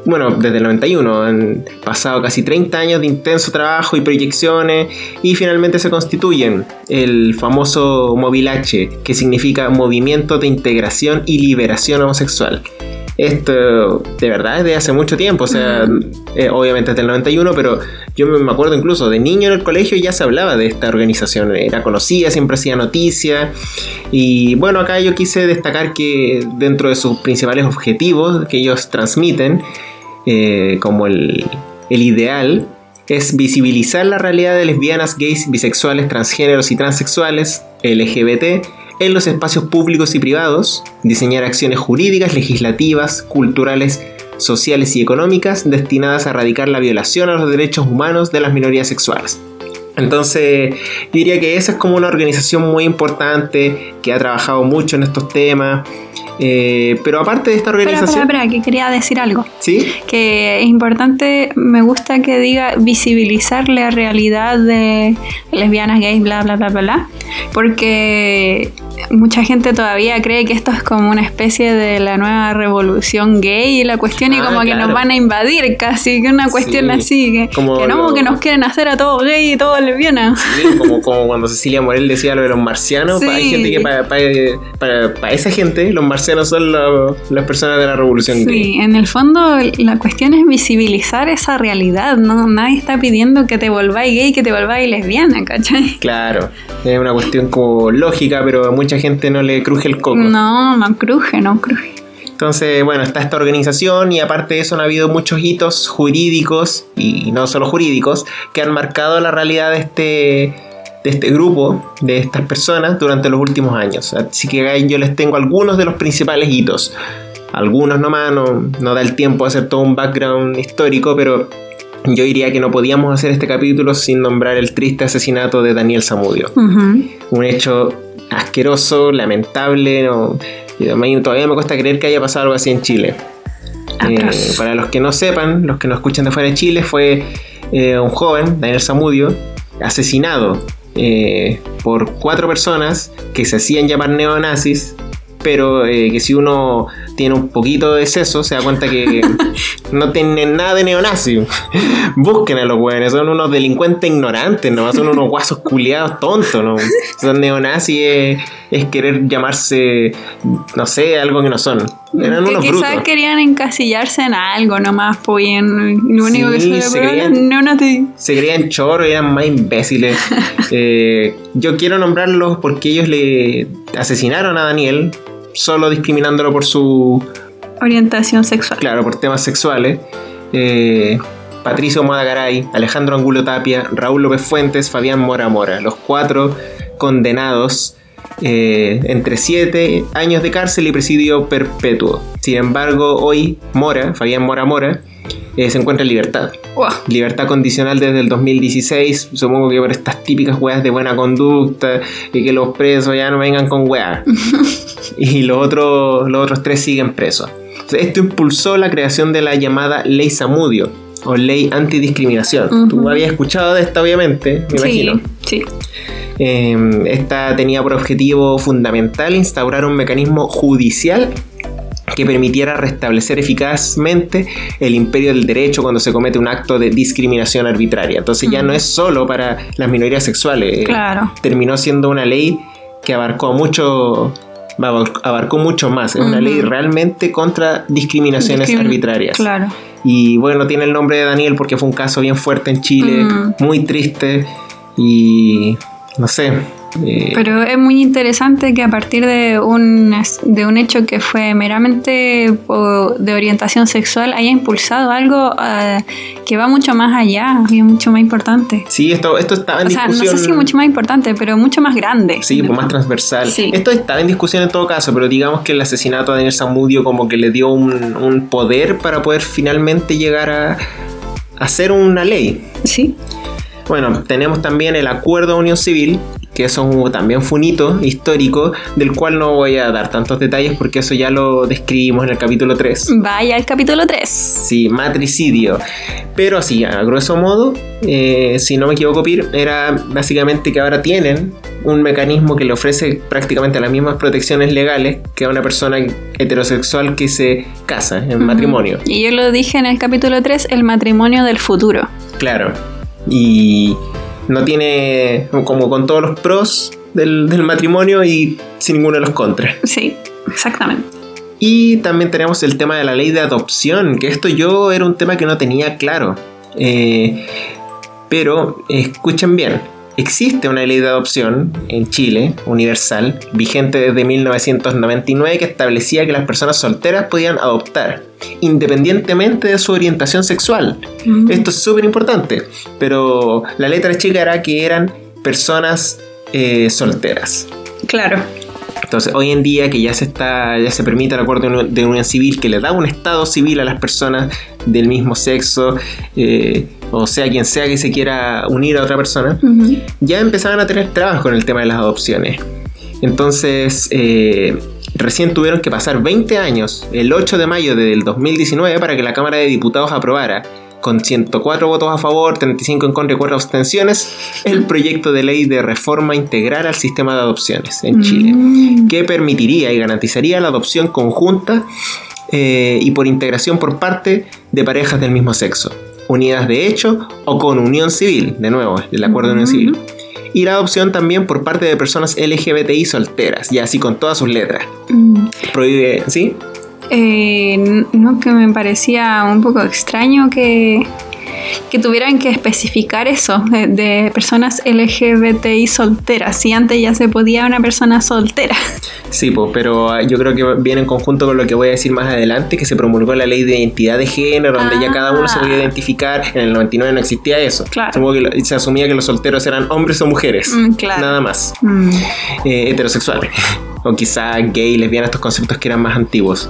bueno, desde el 91 han pasado casi 30 años de intenso trabajo y proyecciones y finalmente se constituyen el famoso Móvil H, que significa Movimiento de Integración y Liberación Homosexual. Esto de verdad es de hace mucho tiempo, o sea, eh, obviamente desde el 91, pero yo me me acuerdo incluso de niño en el colegio ya se hablaba de esta organización, era conocida, siempre hacía noticia. Y bueno, acá yo quise destacar que dentro de sus principales objetivos que ellos transmiten, eh, como el, el ideal, es visibilizar la realidad de lesbianas, gays, bisexuales, transgéneros y transexuales, LGBT, en los espacios públicos y privados, diseñar acciones jurídicas, legislativas, culturales, sociales y económicas destinadas a erradicar la violación a los derechos humanos de las minorías sexuales. Entonces, yo diría que esa es como una organización muy importante que ha trabajado mucho en estos temas. eh, pero aparte de esta organización, espera, que quería decir algo. ¿sí? Que es importante, me gusta que diga visibilizar la realidad de lesbianas, gays, bla, bla, bla, bla, bla. Porque mucha gente todavía cree que esto es como una especie de la nueva revolución gay y la cuestión y Ah, como que claro. nos van a invadir casi, que una cuestión Sí, así, que, como que no, lo- que nos quieren hacer a todos gay y todos lesbianas. Sí, como, como cuando Cecilia Morel decía lo de los marcianos, Sí. hay gente que para, para, para esa gente los marcianos son lo- las personas de la revolución gay. Sí, en el fondo la cuestión es visibilizar esa realidad, ¿no? Nadie está pidiendo que te volváis gay, que te volváis lesbiana, ¿cachai? Claro, es una cuestión como lógica, pero a mucha gente no le cruje el coco. No, no cruje, no cruje. Entonces, bueno, está esta organización y aparte de eso han habido muchos hitos jurídicos y no solo jurídicos que han marcado la realidad de este, de este grupo, de estas personas durante los últimos años. Así que yo les tengo algunos de los principales hitos. Algunos nomás, no, no da el tiempo a hacer todo un background histórico, pero yo diría que no podíamos hacer este capítulo sin nombrar el triste asesinato de Daniel Zamudio Ujú. un hecho asqueroso, lamentable. No, todavía me cuesta creer que haya pasado algo así en Chile. Eh, para los que no sepan, los que no escuchan de fuera de Chile, fue eh, un joven, Daniel Zamudio, asesinado eh, por cuatro personas que se hacían llamar neonazis, pero que si uno tiene un poquito de seso se da cuenta que no tienen nada de neonazi. Busquen a los hueones, son unos delincuentes ignorantes, nomás son unos guasos culiados tontos, ¿no? Son neonazis es, es querer llamarse, no sé, algo que no son. Eran que unos quizás brutos. querían encasillarse en algo nomás, pues lo único que se se creían- te- se creían choros, eran más imbéciles. Eh, yo quiero nombrarlos porque ellos le asesinaron a Daniel, solo discriminándolo por su, orientación sexual. claro, por temas sexuales. Eh, Patricio Modagaray, Alejandro Angulo Tapia, Raúl López Fuentes, Fabián Mora Mora, los cuatro condenados eh, entre 7 años de cárcel y presidio perpetuo. Sin embargo, hoy Mora, Fabián Mora Mora, eh, se encuentra en libertad. Guau. Libertad condicional desde el 2016, supongo que por estas típicas weas de buena conducta y que los presos ya no vengan con weas. y los otros, los otros tres siguen presos. Esto impulsó la creación de la llamada Ley Samudio o Ley Antidiscriminación. Tú habías escuchado de esta, obviamente, me imagino. Sí, sí. Eh, esta tenía por objetivo fundamental instaurar un mecanismo judicial que permitiera restablecer eficazmente el imperio del derecho cuando se comete un acto de discriminación arbitraria. Entonces ya no es solo para las minorías sexuales. eh, Claro. terminó siendo una ley que abarcó mucho abarcó mucho más. Es una ley realmente contra discriminaciones Discrimin- arbitrarias. Claro. Y bueno, tiene el nombre de Daniel porque fue un caso bien fuerte en Chile, muy triste y no sé. Eh, Pero es muy interesante que a partir de un, de un hecho que fue meramente de orientación sexual haya impulsado algo eh, que va mucho más allá y es mucho más importante. sí, esto, esto estaba en O sea, no discusión. sé si mucho más importante, pero mucho más grande. Sí, pues más transversal. Sí. Esto estaba en discusión en todo caso, pero digamos que el asesinato de Daniel Zamudio como que le dio un, un poder para poder finalmente llegar a, a hacer una ley. Sí. Bueno, tenemos también el Acuerdo de Unión Civil, que eso un- también fue un hito histórico, del cual no voy a dar tantos detalles porque eso ya lo describimos en el capítulo 3. Vaya al capítulo 3. Sí, matricidio. Pero así, a grueso modo, eh, si no me equivoco, Pir, era básicamente que ahora tienen un mecanismo que le ofrece prácticamente las mismas protecciones legales que a una persona heterosexual que se casa en matrimonio. Y yo lo dije en el capítulo 3, el matrimonio del futuro. Claro. Y no tiene, como con todos los pros del, del matrimonio y sin ninguno de los contras. Sí, exactamente. Y también tenemos el tema de la ley de adopción, que esto yo era un tema que no tenía claro. Eh, pero escuchen bien, existe una ley de adopción en Chile, universal, vigente desde 1999, que establecía que las personas solteras podían adoptar, independientemente de su orientación sexual. Mm. Esto es súper importante, pero la letra chica era que eran personas eh, solteras. Claro. Entonces, hoy en día que ya se está, ya se permite el acuerdo de unión- civil que le da un estado civil a las personas del mismo sexo, eh, o sea quien sea que se quiera unir a otra persona, ya empezaban a tener trabas con el tema de las adopciones. Entonces, eh, recién tuvieron que pasar 20 años, el 8 de mayo del 2019, para que la Cámara de Diputados aprobara con 104 votos a favor, 35 en contra y 4 abstenciones, el proyecto de ley de reforma integral al sistema de adopciones en Chile, Mm. que permitiría y garantizaría la adopción conjunta eh, y por integración por parte de parejas del mismo sexo, unidas de hecho o con unión civil, de nuevo, el acuerdo de unión civil. Y la adopción también por parte de personas LGBTI solteras, y así con todas sus letras. Mm. Prohíbe, ¿sí? Eh, no, que me parecía un poco extraño que, que tuvieran que especificar eso de, de personas LGBTI solteras. Si antes ya se podía una persona soltera. Sí, pues, pero ah, yo creo que viene en conjunto con lo que voy a decir más adelante, que se promulgó la ley de identidad de género, donde ya cada uno se podía Ah. identificar. En el 99 no existía eso. Claro. Supongo que se asumía que los solteros eran hombres o mujeres. Mm, claro. Nada más. Mm. Eh, heterosexuales. o quizá gay, lesbiana, estos conceptos que eran más antiguos.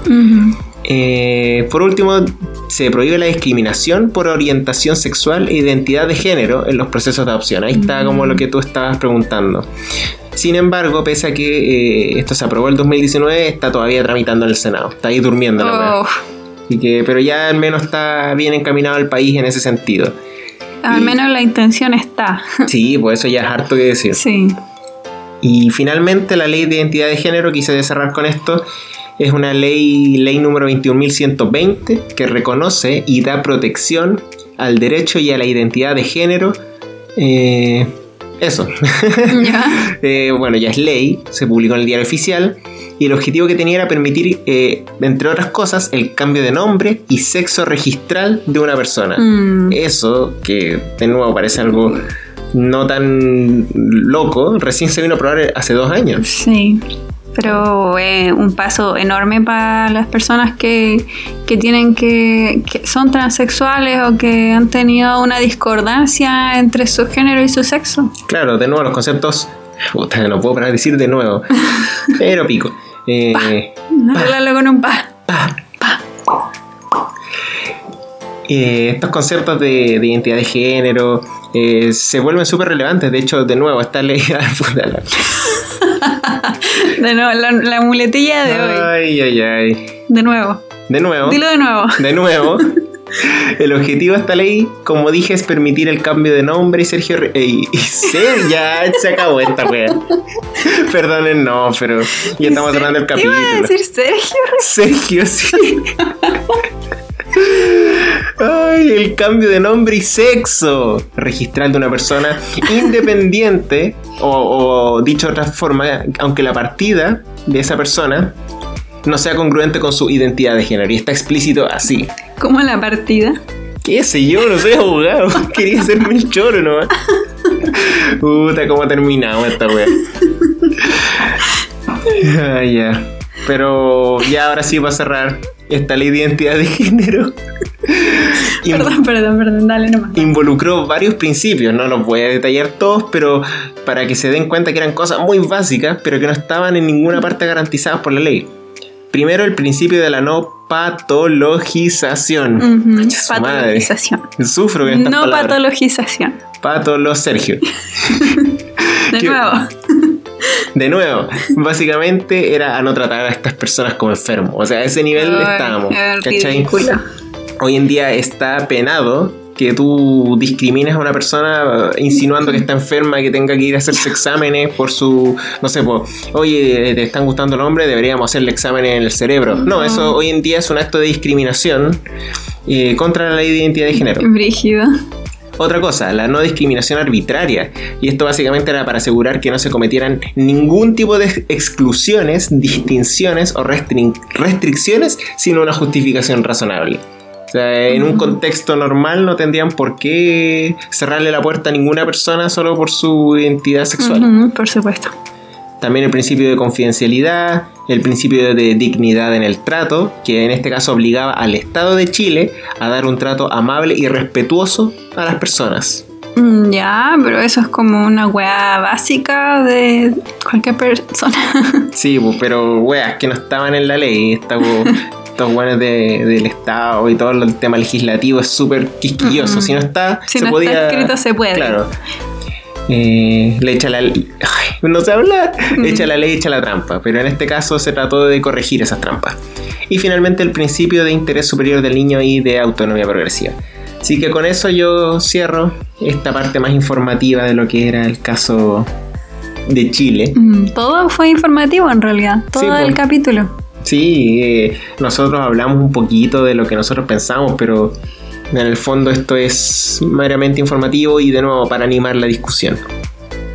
Eh, por último, se prohíbe la discriminación por orientación sexual e identidad de género en los procesos de adopción. Ahí está como lo que tú estabas preguntando. Sin embargo, pese a que eh, esto se aprobó el 2019, está todavía tramitando en el Senado. Está ahí durmiendo la. Oh, Así que, pero ya al menos está bien encaminado el país en ese sentido. al Y- menos la intención está. Sí, pues eso ya es harto que decir. Sí. Y finalmente la ley de identidad de género, quise cerrar con esto, es una ley, ley número 21.120, que reconoce y da protección al derecho y a la identidad de género. Eh, eso. Ya. Eh, bueno, ya es ley, se publicó en el diario oficial y el objetivo que tenía era permitir, eh, entre otras cosas, el cambio de nombre y sexo registral de una persona. Mm. Eso, que de nuevo parece algo no tan loco, recién se vino a probar hace dos años. Sí, pero es un paso enorme para las personas que, que tienen que, que son transexuales o que han tenido una discordancia entre su género y su sexo. Claro, de nuevo los conceptos, puta, no puedo parar de decir de nuevo, pero pico. Eh, Arréglalo con un pa. pa. Eh, estos conceptos de, de identidad de género eh, se vuelven súper relevantes. De hecho, de nuevo, esta ley. De nuevo, la, la muletilla de hoy. ay, ay, ay. De nuevo. De nuevo. Dilo de nuevo. De nuevo, el objetivo de esta ley, como dije, es permitir el cambio de nombre y Sergio... Re- y, y Ser, ya se acabó esta wea. Perdonen, no, pero ya estamos cerrando el ¿Qué iba a capítulo. decir Sergio? Sergio, sí. Ay, el cambio de nombre y sexo registral de una persona independiente, o, o dicho de otra forma, aunque la partida de esa persona no sea congruente con su identidad de género. Y está explícito así. ¿Cómo la partida? ¿Qué sé yo? No soy abogado. Quería hacerme el choro nomás. Puta, cómo terminamos esta wea. Ah, ya. Pero ya ahora sí va a cerrar esta ley de identidad de género. Perdón, perdón, perdón, dale nomás. involucró varios principios, no los voy a detallar todos, pero para que se den cuenta que eran cosas muy básicas, pero que no estaban en ninguna parte garantizadas por la ley. Primero, el principio de la no patologización. Ujú, Concha su madre. Patologización. Sufro con estas No palabras. patologización. Patolo Sergio. De nuevo. De nuevo, básicamente era a no tratar a estas personas como enfermos. O sea, a ese nivel Ay, estábamos. es ¿Cachai? Hoy en día está penado que tú discrimines a una persona eh, insinuando que está enferma, que tenga que ir a hacerse exámenes por su, no sé, por, oye, te están gustando el hombre, deberíamos hacerle exámenes en el cerebro. No, eso hoy en día es un acto de discriminación eh, contra la ley de identidad de género. Brígido. Otra cosa, la no discriminación arbitraria. Y esto básicamente era para asegurar que no se cometieran ningún tipo de exclusiones, distinciones o restricciones sin una justificación razonable. O sea, en un contexto normal no tendrían por qué cerrarle la puerta a ninguna persona solo por su identidad sexual. Por supuesto. También el principio de confidencialidad, el principio de dignidad en el trato, que en este caso obligaba al Estado de Chile a dar un trato amable y respetuoso a las personas. Mm, Ya, pero eso es como una weá básica de cualquier persona. Sí, pues, pero weas que no estaban en la ley, esta, estos weones de- del Estado y todo el tema legislativo es súper quisquilloso. Ujú. Si no está, Si se no podía. está escrito, se puede. Claro. Eh, le echa la ay, no sé hablar, echa la ley, echa la trampa, pero en este caso se trató de corregir esas trampas. Y finalmente el principio de interés superior del niño y de autonomía progresiva. Así que con eso yo cierro esta parte más informativa de lo que era el caso de Chile. Mm, todo fue informativo en realidad, todo Sí, el pues. capítulo. Sí, eh, nosotros hablamos un poquito de lo que nosotros pensamos, pero en el fondo esto es meramente informativo y de nuevo para animar la discusión.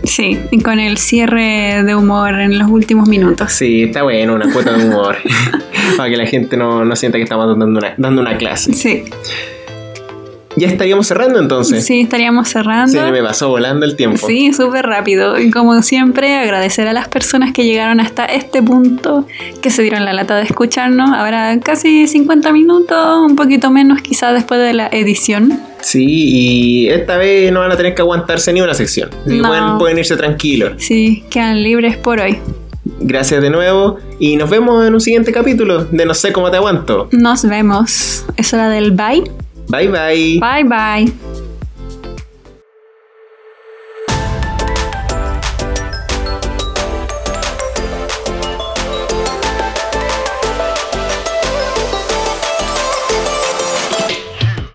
Sí, y con el cierre de humor en los últimos minutos. Sí, está bueno, una cuota de humor. para que la gente no, no sienta que estamos dando una, dando una clase. Sí, Ya estaríamos cerrando entonces. sí, estaríamos cerrando. Se me pasó volando el tiempo. Sí, súper rápido. Y como siempre, agradecer a las personas que llegaron hasta este punto, que se dieron la lata de escucharnos. Ahora casi 50 minutos, un poquito menos quizás después de la edición. Sí, y esta vez no van a tener que aguantarse ni una sección. No. pueden, pueden irse tranquilos. Sí, quedan libres por hoy. Gracias de nuevo y nos vemos en un siguiente capítulo de No sé cómo te aguanto. Nos vemos. Es hora del bye. Bye bye. Bye bye.